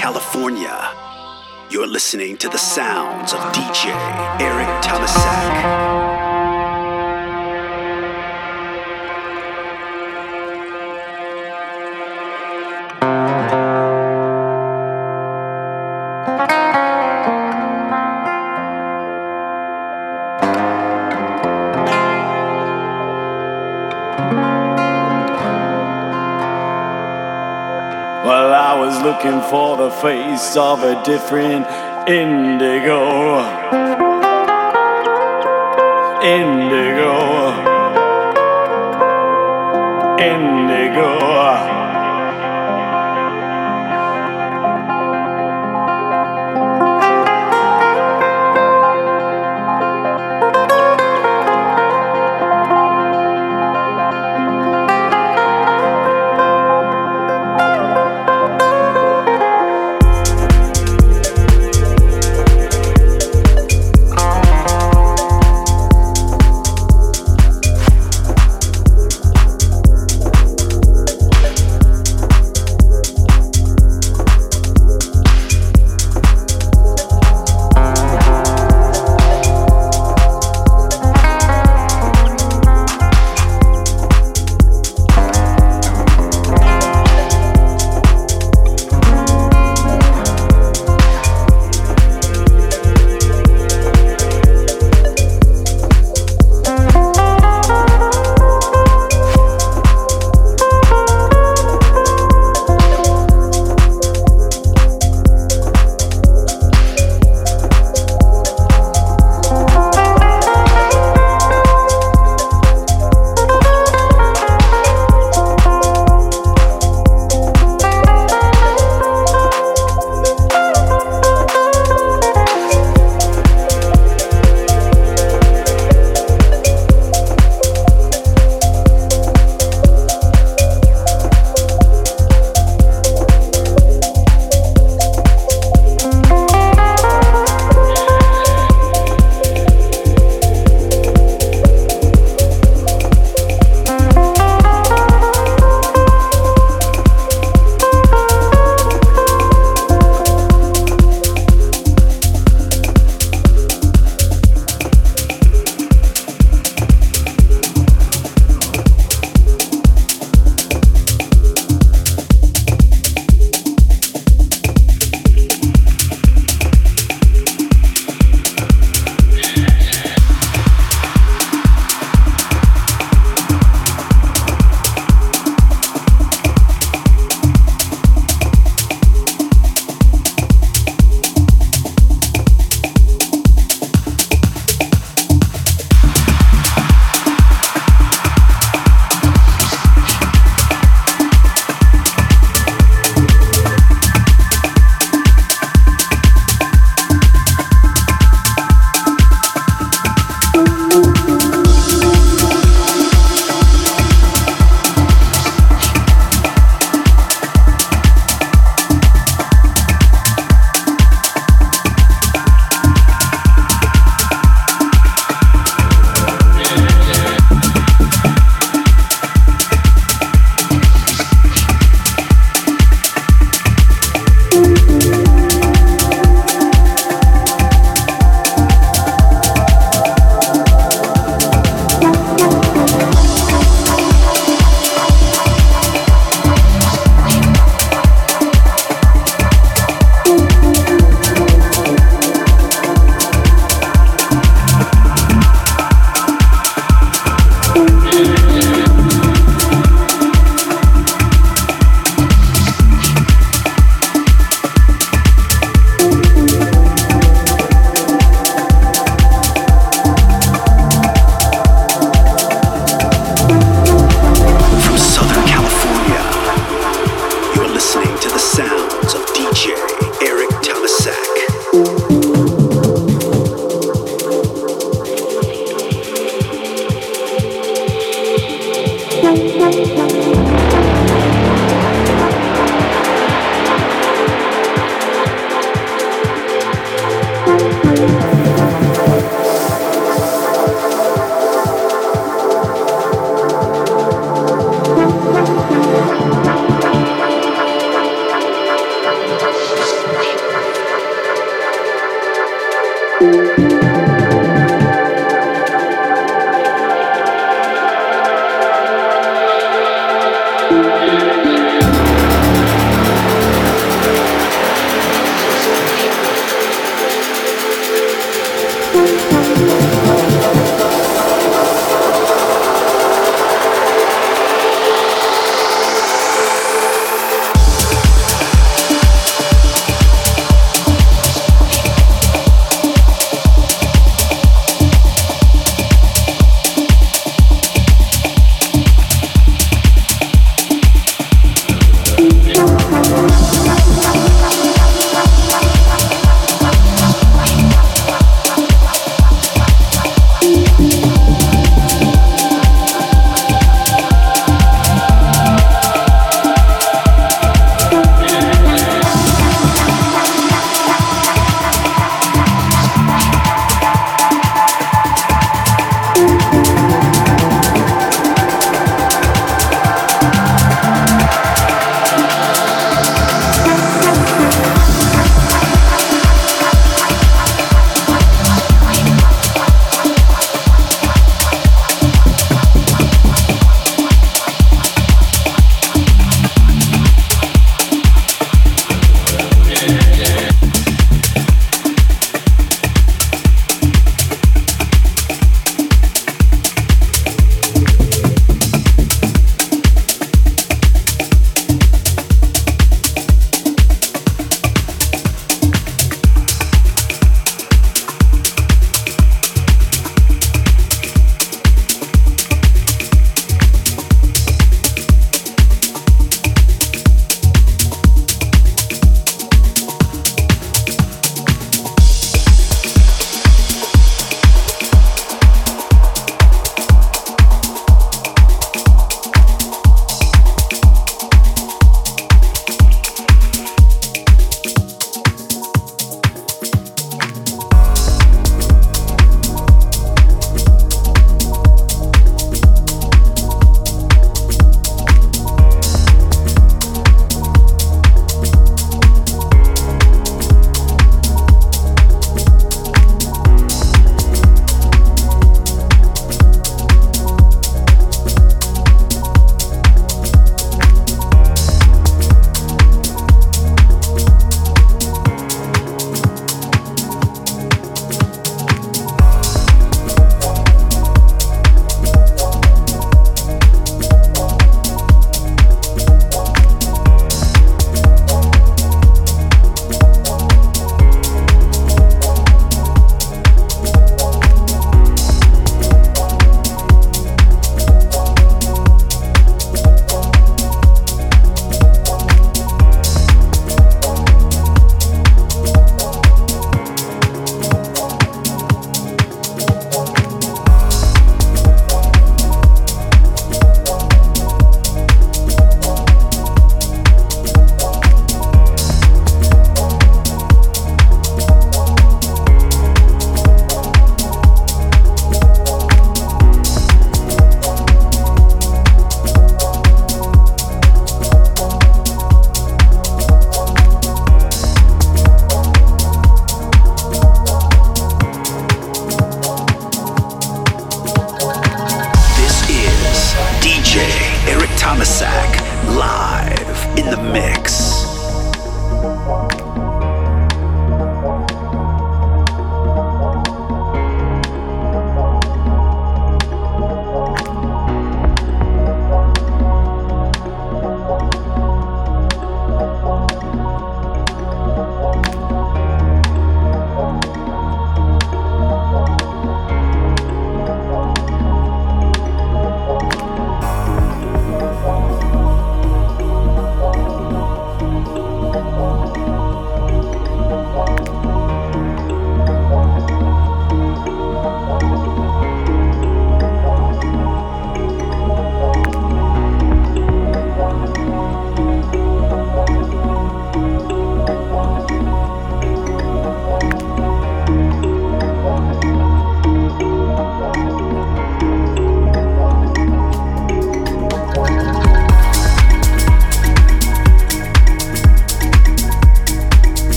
California. You're listening to the sounds of DJ Eric Thomasak. Looking for the face of a different indigo. Indigo. Indigo.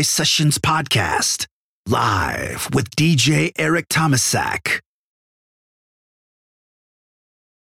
Sessions podcast live with DJ Eric Thomasak.